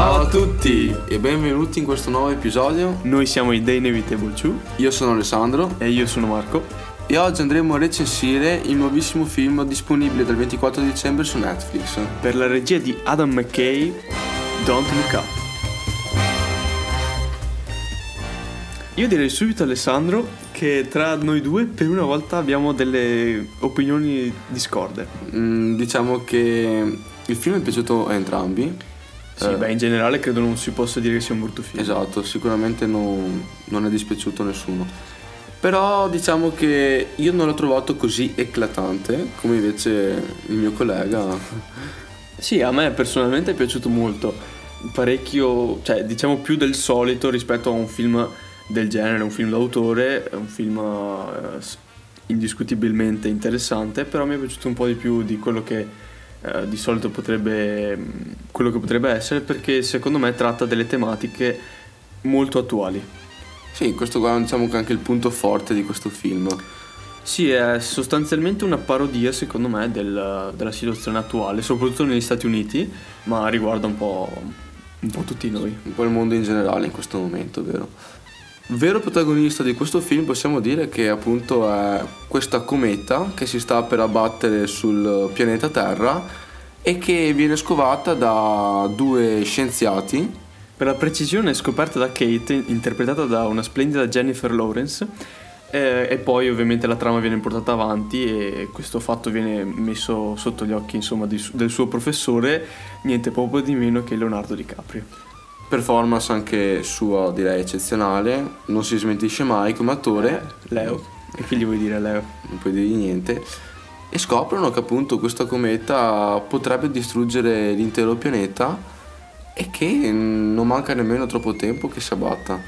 Ciao a tutti e benvenuti in questo nuovo episodio. Noi siamo i The Inevitable 2 Io sono Alessandro e io sono Marco. e oggi andremo a recensire il nuovissimo film disponibile dal 24 dicembre su Netflix. Per la regia di Adam McKay, Don't Look Up. Io direi subito Alessandro che tra noi due per una volta abbiamo delle opinioni discorde. Mm, diciamo che il film è piaciuto a entrambi. Sì, Eh, beh, in generale credo non si possa dire che sia un brutto film. Esatto, sicuramente non, non è dispiaciuto a nessuno. Però diciamo che io non l'ho trovato così eclatante come invece il mio collega. Sì, a me personalmente è piaciuto molto. Parecchio, cioè diciamo più del solito rispetto a un film del genere, un film d'autore, è un film eh, indiscutibilmente interessante, però mi è piaciuto un po' di più di quello che eh, di solito potrebbe mh, quello che potrebbe essere perché secondo me tratta delle tematiche molto attuali. Sì, questo qua diciamo che è anche il punto forte di questo film. Sì, è sostanzialmente una parodia, secondo me, del- della situazione attuale, soprattutto negli Stati Uniti, ma riguarda un po', un po' tutti noi. un po' il mondo in generale in questo momento, vero? Vero protagonista di questo film possiamo dire che appunto è questa cometa che si sta per abbattere sul pianeta Terra e che viene scovata da due scienziati. Per la precisione scoperta da Kate, interpretata da una splendida Jennifer Lawrence, eh, e poi ovviamente la trama viene portata avanti e questo fatto viene messo sotto gli occhi insomma, di del suo professore, niente poco di meno che Leonardo DiCaprio. Performance anche sua direi eccezionale, non si smentisce mai come attore, Eh, Leo, e che gli vuoi dire Leo? non puoi dirgli niente. E scoprono che appunto questa cometa potrebbe distruggere l'intero pianeta e che non manca nemmeno troppo tempo che si abbatta.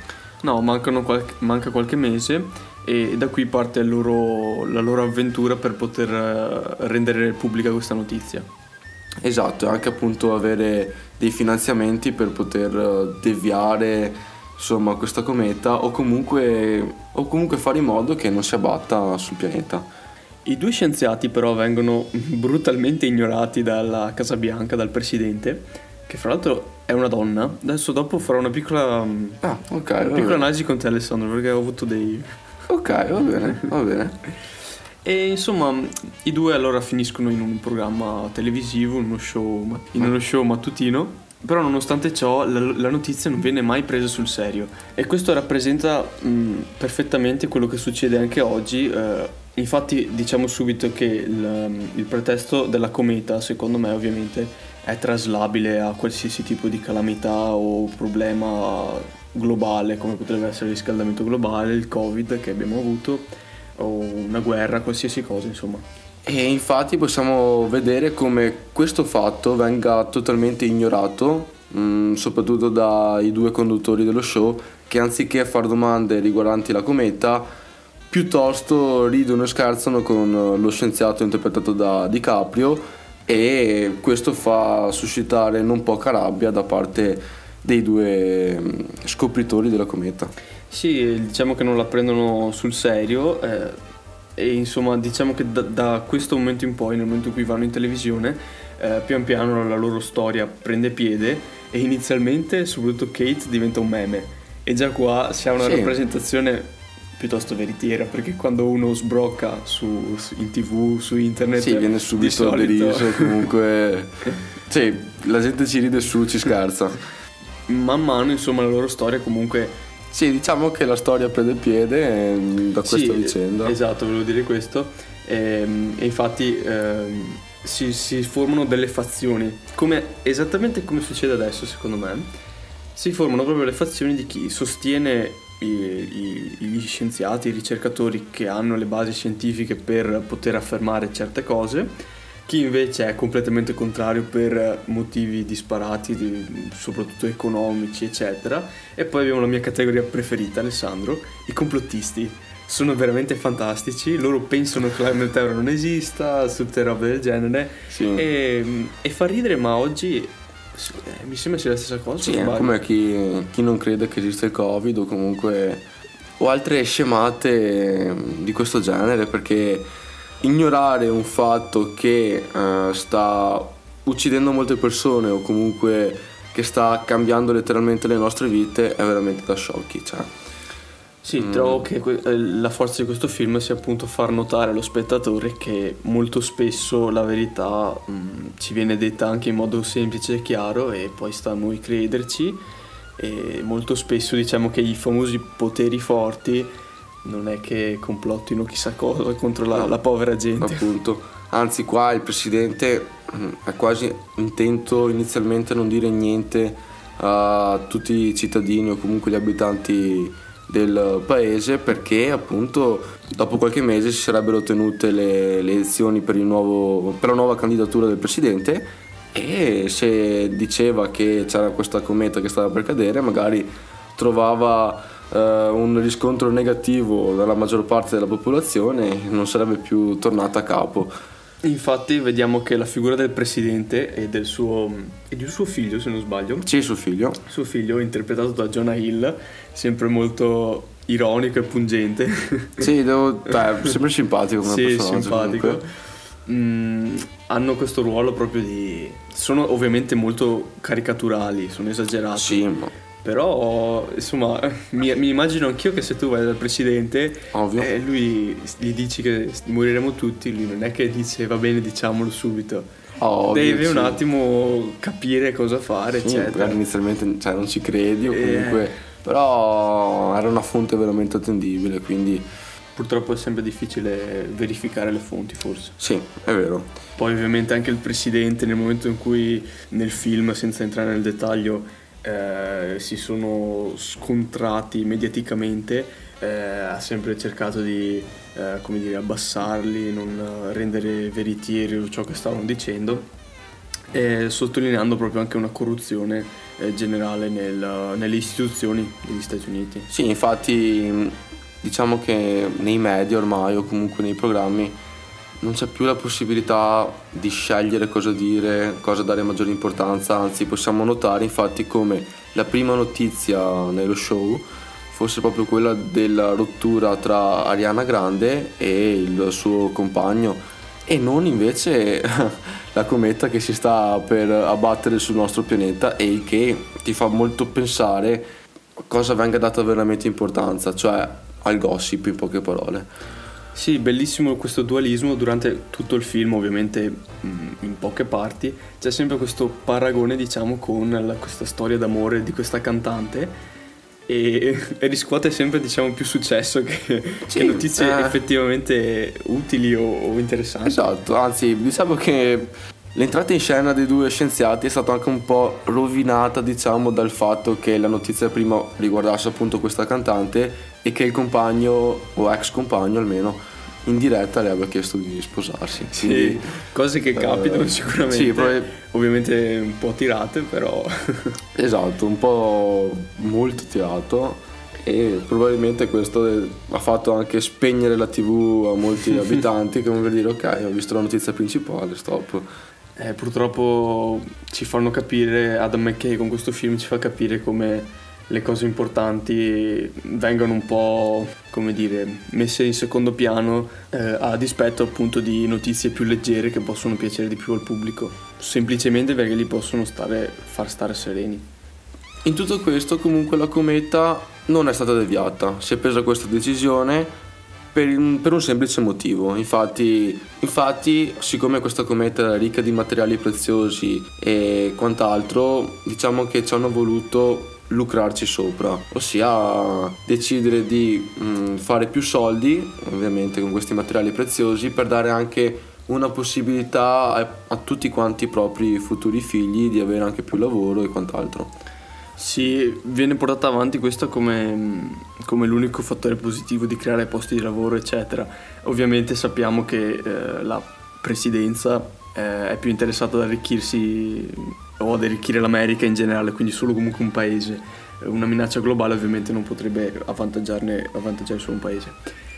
No, mancano qualche- manca qualche mese e da qui parte loro- la loro avventura per poter eh, rendere pubblica questa notizia. Esatto, e anche appunto avere dei finanziamenti per poter eh, deviare insomma questa cometa o comunque, o comunque fare in modo che non si abbatta sul pianeta. I due scienziati però vengono brutalmente ignorati dalla Casa Bianca, dal presidente, che fra l'altro è una donna. Adesso dopo farò una piccola, una Ah, ok, va piccola analisi con te Alessandro perché ho avuto dei... Ok, va bene, va bene. E insomma i due allora finiscono in un programma televisivo, in uno show, in uno show mattutino. Però nonostante ciò la, la notizia non viene mai presa sul serio e questo rappresenta mh, perfettamente quello che succede anche oggi. eh, infatti diciamo subito che il, il pretesto della cometa secondo me ovviamente è traslabile a qualsiasi tipo di calamità o problema globale come potrebbe essere il riscaldamento globale, il covid che abbiamo avuto o una guerra, qualsiasi cosa insomma. E infatti possiamo vedere come questo fatto venga totalmente ignorato, mh, soprattutto dai due conduttori dello show, che anziché fare domande riguardanti la cometa, piuttosto ridono e scherzano con lo scienziato interpretato da DiCaprio e questo fa suscitare non poca rabbia da parte dei due mh, scopritori della cometa. Sì, diciamo che non la prendono sul serio eh, e insomma diciamo che da, da questo momento in poi, nel momento in cui vanno in televisione, eh, pian piano la loro storia prende piede e inizialmente soprattutto Kate diventa un meme e già qua si ha una Sì. rappresentazione piuttosto veritiera perché quando uno sbrocca su, su- in tv, su internet, Sì, viene subito deriso, comunque... Sì, la gente ci ride su, ci scherza. man mano insomma la loro storia comunque Sì, diciamo che la storia prende piede ehm, da questa Sì, vicenda. Esatto, volevo dire questo. Ehm, E, infatti ehm, si, si formano delle fazioni, come, esattamente come succede adesso secondo me. Si formano proprio le fazioni di chi sostiene i- i- gli scienziati, i ricercatori che hanno le basi scientifiche per poter affermare certe cose, chi invece è completamente contrario per motivi disparati, di- soprattutto economici, eccetera. E poi abbiamo la mia categoria preferita, Alessandro, i complottisti. Sono veramente fantastici, loro pensano che la meteora non esista, tutte robe del genere. Sì. E, e fa ridere, ma oggi eh, mi sembra sia la stessa cosa. Sì, come chi, chi non crede che esista il Covid o comunque o altre scemate ehm, di questo genere perché ignorare un fatto che eh, sta uccidendo molte persone o comunque che sta cambiando letteralmente le nostre vite è veramente da sciocchi. Cioè. Sì, mm. trovo che eh, la forza di questo film sia appunto far notare allo spettatore che molto spesso la verità mm, ci viene detta anche in modo semplice e chiaro e poi sta a noi crederci e molto spesso diciamo che i famosi poteri forti non è che complottino chissà cosa contro la, la povera gente. Appunto, anzi qua il presidente mm, è quasi intento inizialmente a non dire niente a tutti i cittadini o comunque gli abitanti del paese perché appunto dopo qualche mese si sarebbero tenute le, le elezioni per, nuovo, per la nuova candidatura del presidente e se diceva che c'era questa cometa che stava per cadere magari trovava eh, un riscontro negativo dalla maggior parte della popolazione non sarebbe più tornata a capo. Infatti vediamo che la figura del presidente e del suo, e del suo figlio, se non sbaglio. Sì, suo figlio. Suo figlio, interpretato da Jonah Hill, sempre molto ironico e pungente. Sì, devo, beh, sempre simpatico come sì, personaggio. simpatico. Mm, hanno questo ruolo proprio di... Sono ovviamente molto caricaturali, sono esagerati. Sì, ma però, insomma, mi, mi, immagino anch'io che se tu vai dal presidente e eh, lui gli dici che moriremo tutti, lui non è che dice va bene, diciamolo subito. Ovvio, Deve un attimo capire cosa fare, sì, eccetera. inizialmente cioè, non ci credi o comunque... Eh. Però era una fonte veramente attendibile, quindi... Purtroppo è sempre difficile verificare le fonti, forse. Sì, è vero. Poi ovviamente anche il presidente nel momento in cui nel film, senza entrare nel dettaglio, eh, si sono scontrati mediaticamente, eh, ha sempre cercato di eh, dire, abbassarli, non rendere veritiero ciò che stavano dicendo, sottolineando proprio anche una corruzione eh, generale nel, nelle istituzioni degli Stati Uniti. Sì, infatti diciamo che nei media ormai o comunque nei programmi non c'è più la possibilità di scegliere cosa dire, cosa dare maggiore importanza, anzi possiamo notare infatti come la prima notizia nello show fosse proprio quella della rottura tra Ariana Grande e il suo compagno e non invece la cometa che si sta per abbattere sul nostro pianeta e il che ti fa molto pensare cosa venga data veramente importanza, cioè al gossip in poche parole. Sì, bellissimo questo dualismo durante tutto il film, ovviamente mm, in poche parti. C'è sempre questo paragone, diciamo, con la, questa storia d'amore di questa cantante e, e riscuote sempre, diciamo, più successo che, sì, che notizie eh. effettivamente utili o, o interessanti. Esatto, anzi, diciamo che L'entrata in scena dei due scienziati è stata anche un po' rovinata, diciamo, dal fatto che la notizia prima riguardasse appunto questa cantante e che il compagno, o ex compagno almeno, in diretta le aveva chiesto di sposarsi. Sì, Quindi, cose che capitano eh, sicuramente. Sì, poi, ovviamente un po' tirate, però. esatto, un po' molto tirato e probabilmente questo ha fatto anche spegnere la tv a molti abitanti come per dire ok ho visto la notizia principale stop eh, purtroppo ci fanno capire, Adam McKay con questo film ci fa capire come le cose importanti vengono un po', come dire, messe in secondo piano eh, a dispetto appunto di notizie più leggere che possono piacere di più al pubblico, semplicemente perché li possono stare, far stare sereni. In tutto questo comunque la cometa non è stata deviata, si è presa questa decisione per, per, un semplice motivo. Infatti, infatti, siccome questa cometa era ricca di materiali preziosi e quant'altro, diciamo che ci hanno voluto lucrarci sopra, ossia decidere di mh, mm, fare più soldi, ovviamente con questi materiali preziosi, per dare anche una possibilità a, a tutti quanti i propri futuri figli di avere anche più lavoro e quant'altro. Sì, viene portata avanti questo come, come, l'unico fattore positivo di creare posti di lavoro, eccetera. Ovviamente sappiamo che eh, la presidenza eh, è più interessata ad arricchirsi o ad arricchire l'America in generale, quindi solo comunque un paese. Una minaccia globale ovviamente non potrebbe avvantaggiarne, avvantaggiare solo un paese.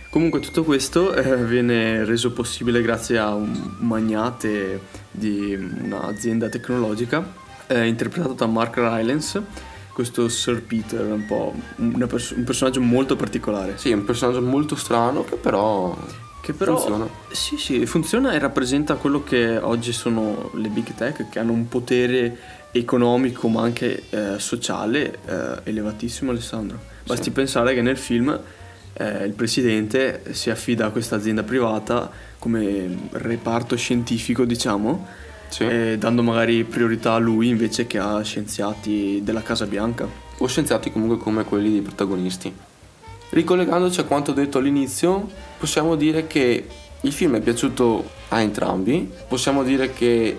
Comunque tutto questo eh, viene reso possibile grazie a un magnate di un'azienda tecnologica eh, interpretato da Mark Rylance questo Sir Peter è un po' pers- un personaggio molto particolare. Sì, un personaggio molto strano che però che però funziona. Sì, sì, funziona e rappresenta quello che oggi sono le big tech che hanno un potere economico ma anche eh, sociale eh, elevatissimo Alessandro. Basti Sì. pensare che nel film eh, il presidente si affida a questa azienda privata come reparto scientifico diciamo Sì. eh, dando magari priorità a lui invece che a scienziati della Casa Bianca. o scienziati comunque come quelli dei protagonisti. Ricollegandoci a quanto detto all'inizio, possiamo dire che il film è piaciuto a entrambi, possiamo dire che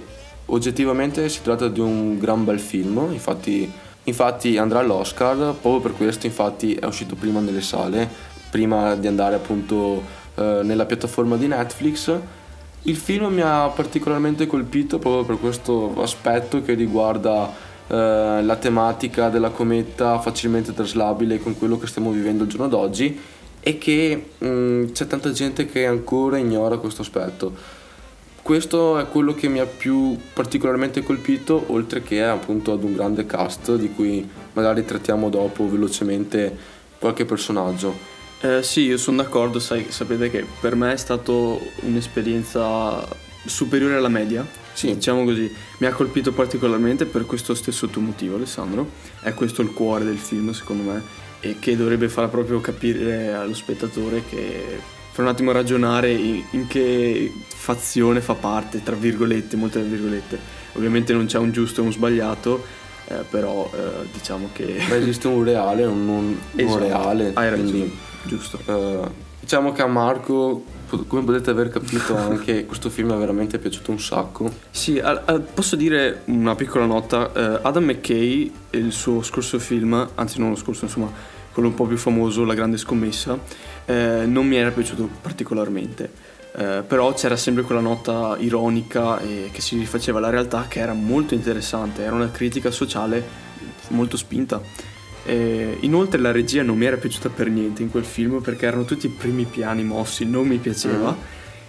oggettivamente si tratta di un gran bel film, infatti, infatti andrà all'Oscar, proprio per questo infatti è uscito prima nelle sale, prima di andare appunto eh, nella piattaforma di Netflix. Il film mi ha particolarmente colpito proprio per questo aspetto che riguarda eh, la tematica della cometa facilmente traslabile con quello che stiamo vivendo il giorno d'oggi e che mh, c'è tanta gente che ancora ignora questo aspetto. Questo è quello che mi ha più particolarmente colpito, oltre che appunto ad un grande cast di cui magari trattiamo dopo velocemente qualche personaggio. Eh, sì, io sono d'accordo, sai, sapete che per me è stata un'esperienza superiore alla media. Sì. Diciamo così, mi ha colpito particolarmente per questo stesso tuo motivo, Alessandro. È questo il cuore del film, secondo me, e che dovrebbe far proprio capire allo spettatore che fa un attimo ragionare in, che fazione fa parte, tra virgolette, molte virgolette. Ovviamente non c'è un giusto e un sbagliato, eh, però eh, diciamo che... Ma esiste un reale e un non Esatto, reale. Hai ragione, quindi, giusto. eh, diciamo che a Marco, come potete aver capito, anche questo film è veramente piaciuto un sacco. Sì, a- a- posso dire una piccola nota. eh, Adam McKay, il suo scorso film, anzi non lo scorso, insomma, quello un po' più famoso, La grande scommessa, eh, non mi era piaciuto particolarmente. Eh, però c'era sempre quella nota ironica e che si rifaceva alla realtà che era molto interessante, era una critica sociale molto spinta. Eh, inoltre la regia non mi era piaciuta per niente in quel film perché erano tutti i primi piani mossi, non mi piaceva. Mhm.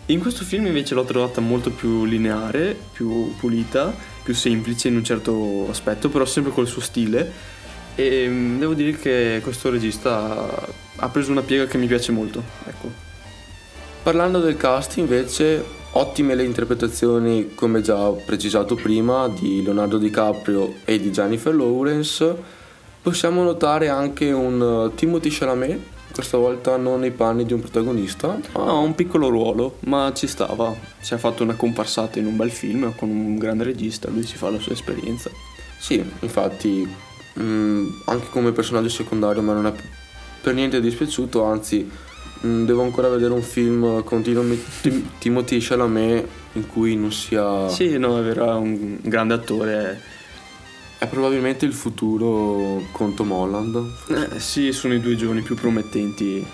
In questo film invece l'ho trovata molto più lineare, più pulita, più semplice in un certo aspetto, però sempre col suo stile. E mm, devo dire che questo regista ha preso una piega che mi piace molto. Ecco. Parlando del cast invece, ottime le interpretazioni, come già precisato prima, di Leonardo DiCaprio e di Jennifer Lawrence. Possiamo notare anche un uh, Timothy Chalamet, questa volta non nei panni di un protagonista, Ha un piccolo ruolo, ma ci stava. Si è fatto una comparsata in un bel film con un grande regista, lui si fa la sua esperienza. sì, infatti mm, anche come personaggio secondario ma non è per niente dispiaciuto, anzi mm, devo ancora vedere un film con Timo- Tim- Timothy Chalamet in cui non sia... Sì, no, è vero, è un grande attore. È probabilmente il futuro con Tom Holland. Eh, sì, sono i due giovani più promettenti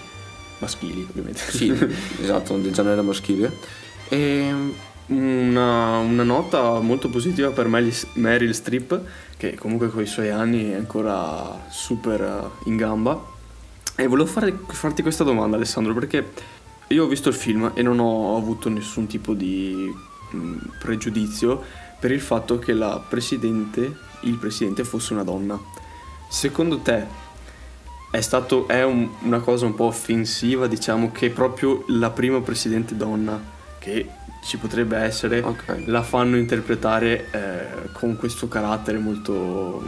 maschili, ovviamente. Sì, esatto, del genere maschile. E Una, una nota molto positiva per Meryl, Streep, che comunque con i suoi anni è ancora super eh, in gamba. E volevo fare- farti questa domanda, Alessandro, perché io ho visto il film e non ho avuto nessun tipo di mh, pregiudizio per il fatto che la presidente, il presidente fosse una donna. Secondo te è, stato, è un- una cosa un po' offensiva, diciamo, che proprio la prima presidente donna, che ci potrebbe essere, Ok. la fanno interpretare eh, con questo carattere molto...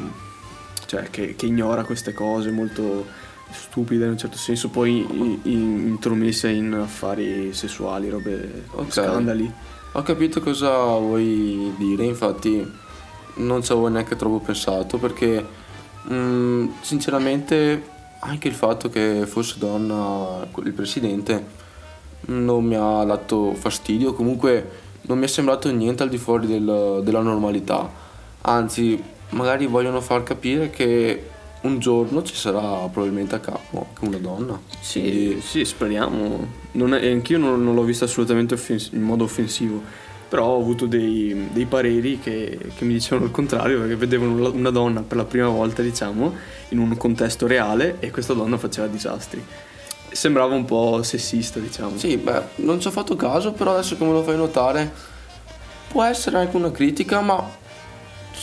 cioè che, che ignora queste cose, molto stupide in un certo senso, poi i- in- intromesse in affari sessuali, robe, Ok. scandali. Ho capito cosa vuoi dire, infatti non ci avevo neanche troppo pensato perché mm, sinceramente anche il fatto che fosse donna il presidente non mi ha dato fastidio, comunque non mi è sembrato niente al di fuori del- della normalità, anzi magari vogliono far capire che un giorno ci sarà probabilmente a capo anche una donna. Sì, Quindi- sì, speriamo. Non è- anch'io non, non l'ho vista assolutamente offens- in modo offensivo. Però ho avuto dei, dei pareri che, che mi dicevano il contrario, perché vedevano una donna per la prima volta, diciamo, in un contesto reale e questa donna faceva disastri. Sembrava un po' sessista, diciamo. Sì, beh, non ci ho fatto caso, però adesso che me lo fai notare, può essere anche una critica, ma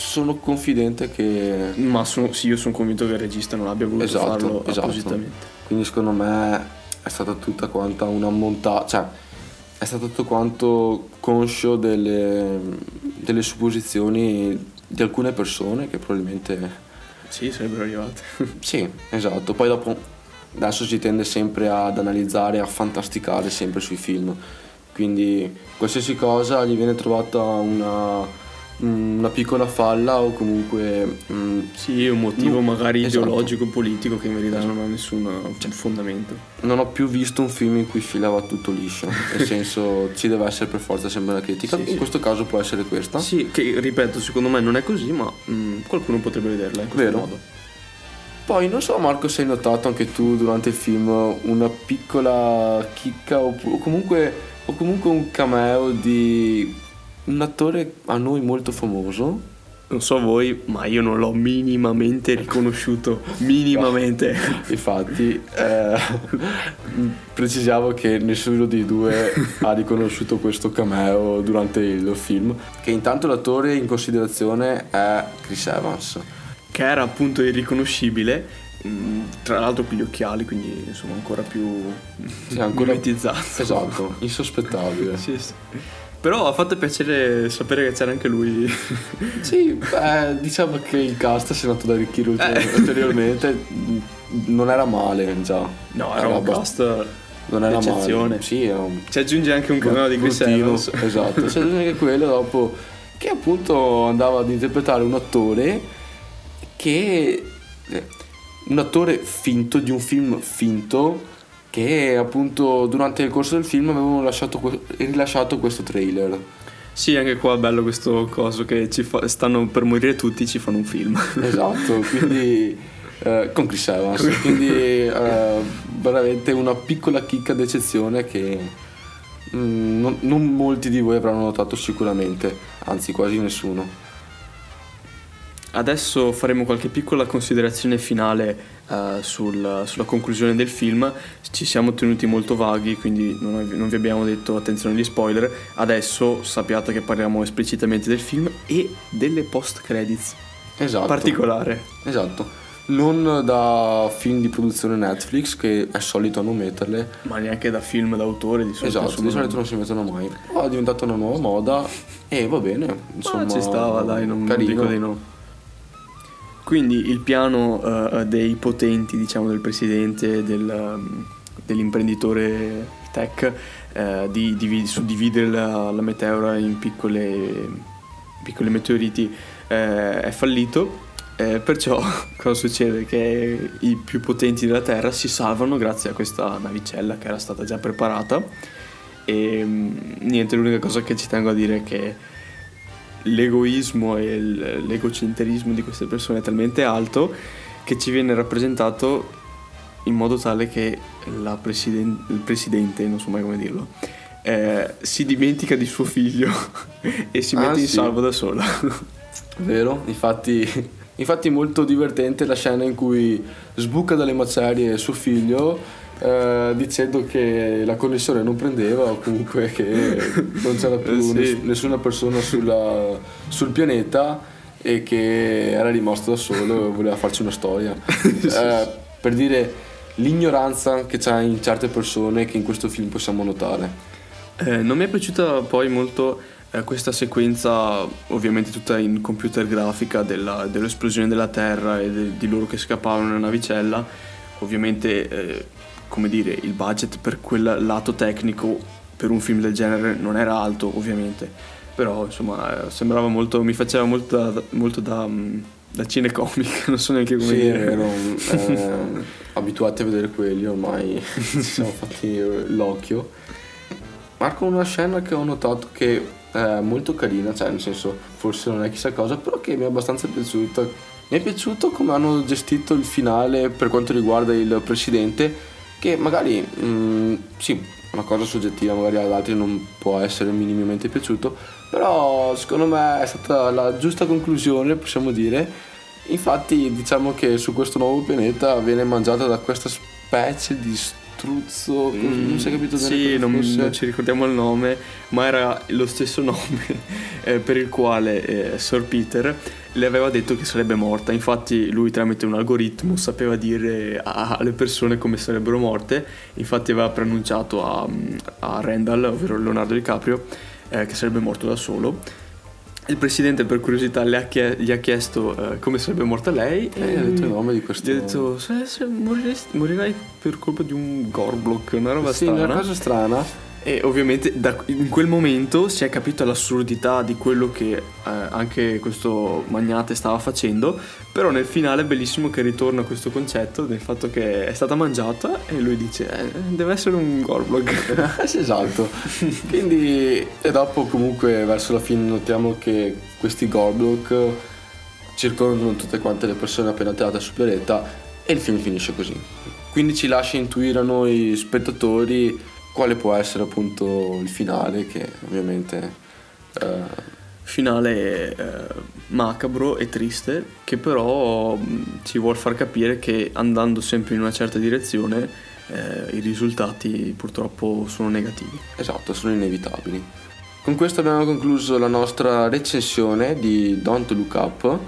sono confidente che... Ma sono- sì, io sono convinto che il regista non abbia voluto Esatto, farlo esatto. appositamente. Quindi secondo me è stata tutta quanta una montata, cioè è stato tutto quanto conscio delle, delle supposizioni di alcune persone che probabilmente... Sì, sarebbero arrivate. sì, esatto. Poi dopo, adesso si tende sempre ad analizzare, a fantasticare sempre sui film. Quindi qualsiasi cosa gli viene trovata una, una piccola falla o comunque... Mm, sì, un motivo no, magari esatto. ideologico, politico che in verità non ha nessun cioè, fondamento. Non ho più visto un film in cui filava tutto liscio, nel senso ci deve essere per forza sempre una critica, sì, in sì. questo caso può essere questa. Sì, che ripeto, secondo me non è così, ma mm, qualcuno potrebbe vederla in questo Vero. modo. Poi non so Marco se hai notato anche tu durante il film una piccola chicca o comunque, o comunque un cameo di un attore a noi molto famoso. Non so voi, ma io non l'ho minimamente riconosciuto. minimamente. Infatti, eh, precisiamo che nessuno dei due ha riconosciuto questo cameo durante il film. Che intanto l'attore in considerazione è Chris Evans. Che era appunto irriconoscibile mm, tra l'altro con gli occhiali, quindi insomma ancora più sì, ancora mimetizzato. Esatto, insospettabile. sì, sì. Però ha fatto piacere sapere che c'era anche lui. sì, beh, diciamo che il cast si è andato ad arricchire eh. ulteriormente. Non era male già. No, era, era un cast non era male. Sì, era un... Ci aggiunge anche un cameo di Chris Evans. Esatto, ci aggiunge anche quello dopo che appunto andava ad interpretare un attore che un attore finto di un film finto che appunto durante il corso del film avevano lasciato, rilasciato questo trailer. Sì, anche qua è bello questo coso che ci fa, stanno per morire tutti, ci fanno un film. Esatto, quindi eh, con Chris Evans, quindi eh, veramente una piccola chicca d'eccezione che mm, non, non molti di voi avranno notato sicuramente, anzi quasi nessuno. Adesso faremo qualche piccola considerazione finale uh, sul, sulla conclusione del film. Ci siamo tenuti molto vaghi, quindi non, non, vi abbiamo detto attenzione agli spoiler. Adesso sappiate che parliamo esplicitamente del film e delle post credits. Esatto. Particolare. Esatto. Non da film di produzione Netflix, che è solito non metterle. Ma neanche da film d'autore di solito. Esatto, di solito non si mettono mai. Però è diventata una nuova moda e va bene. Insomma, Ma ci stava, dai, non, non dico di no. Quindi il piano uh, dei potenti, diciamo, del presidente, del, um, dell'imprenditore tech, uh, di, di, suddividere la, la, meteora in piccole, piccole meteoriti uh, è fallito. perciò cosa succede? Che i più potenti della Terra si salvano grazie a questa navicella che era stata già preparata. E um, niente, l'unica cosa che ci tengo a dire è che l'egoismo e l'egocentrismo di queste persone è talmente alto che ci viene rappresentato in modo tale che presiden- il presidente, non so mai come dirlo, eh, si dimentica di suo figlio e si ah, mette in salvo da sola. Vero, infatti, infatti è molto divertente la scena in cui sbuca dalle macerie suo figlio eh, dicendo che la connessione non prendeva o comunque che non c'era più eh sì. nessuna persona sulla, sul pianeta e che era rimasto da solo e voleva farci una storia. eh, per dire l'ignoranza che c'è in certe persone che in questo film possiamo notare. Eh, non mi è piaciuta poi molto eh, questa sequenza, ovviamente tutta in computer grafica, della, dell'esplosione della Terra e de, di loro che scappavano nella navicella. Ovviamente eh, come dire, il budget per quel lato tecnico per un film del genere non era alto, ovviamente. Però, insomma, sembrava molto, mi faceva molto da, molto da, mm, da cinecomic, non so neanche come sì, dire. Ero, eh, abituati a vedere quelli, ormai ci siamo fatti l'occhio. Marco, una scena che ho notato che è molto carina, cioè nel senso, forse non è chissà cosa, però che mi è abbastanza piaciuta. Mi è piaciuto come hanno gestito il finale per quanto riguarda il presidente che magari mh, mm, sì, una cosa soggettiva, magari ad altri non può essere minimamente piaciuto, però secondo me è stata la giusta conclusione, possiamo dire. Infatti diciamo che su questo nuovo pianeta viene mangiata da questa specie di struzzo, mm, non si è capito bene Sì, non, non, ci ricordiamo il nome, ma era lo stesso nome eh, per il quale eh, Sir Peter le aveva detto che sarebbe morta. Infatti, lui tramite un algoritmo sapeva dire alle persone come sarebbero morte. Infatti, aveva preannunciato a, a Randall, ovvero Leonardo DiCaprio, eh, che sarebbe morto da solo. Il presidente per curiosità ha chie- gli ha chiesto eh, come sarebbe morta lei E ha detto il nome di questo... gli ha detto se, se moriresti- morirai per colpa di un Gorblock, una roba Sì, strana. una cosa strana. E ovviamente da- in quel momento si è capito l'assurdità di quello che eh, anche questo magnate stava facendo, però nel finale è bellissimo che ritorna questo concetto del fatto che è stata mangiata e lui dice eh, deve essere un Gorblock. Sì, esatto. Quindi, e dopo comunque verso la fine notiamo che questi Gorblock circondano tutte quante le persone appena atterrate sul pianeta e il film finisce così. Quindi ci lascia intuire a noi spettatori quale può essere appunto il finale che ovviamente... eh, finale eh, macabro e triste che però mh, ci vuol far capire che andando sempre in una certa direzione eh, i risultati purtroppo sono negativi. Esatto, sono inevitabili. Con questo abbiamo concluso la nostra recensione di Don't Look Up,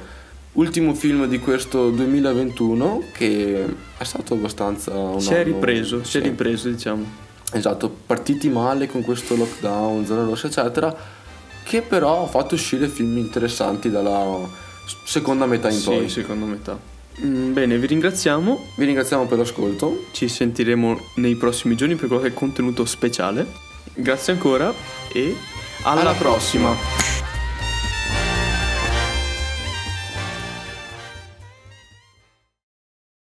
ultimo film di questo 2021 che è stato abbastanza un si è anno- ripreso, si è sì. ripreso diciamo. Esatto, partiti male con questo lockdown, zona rossa eccetera, che però ha fatto uscire film interessanti dalla seconda metà in Sì, poi. secondo metà. Mm, bene, vi ringraziamo, Vi ringraziamo per l'ascolto, ci sentiremo nei prossimi giorni per qualche contenuto speciale. Grazie ancora e alla, Alla prossima. prossima.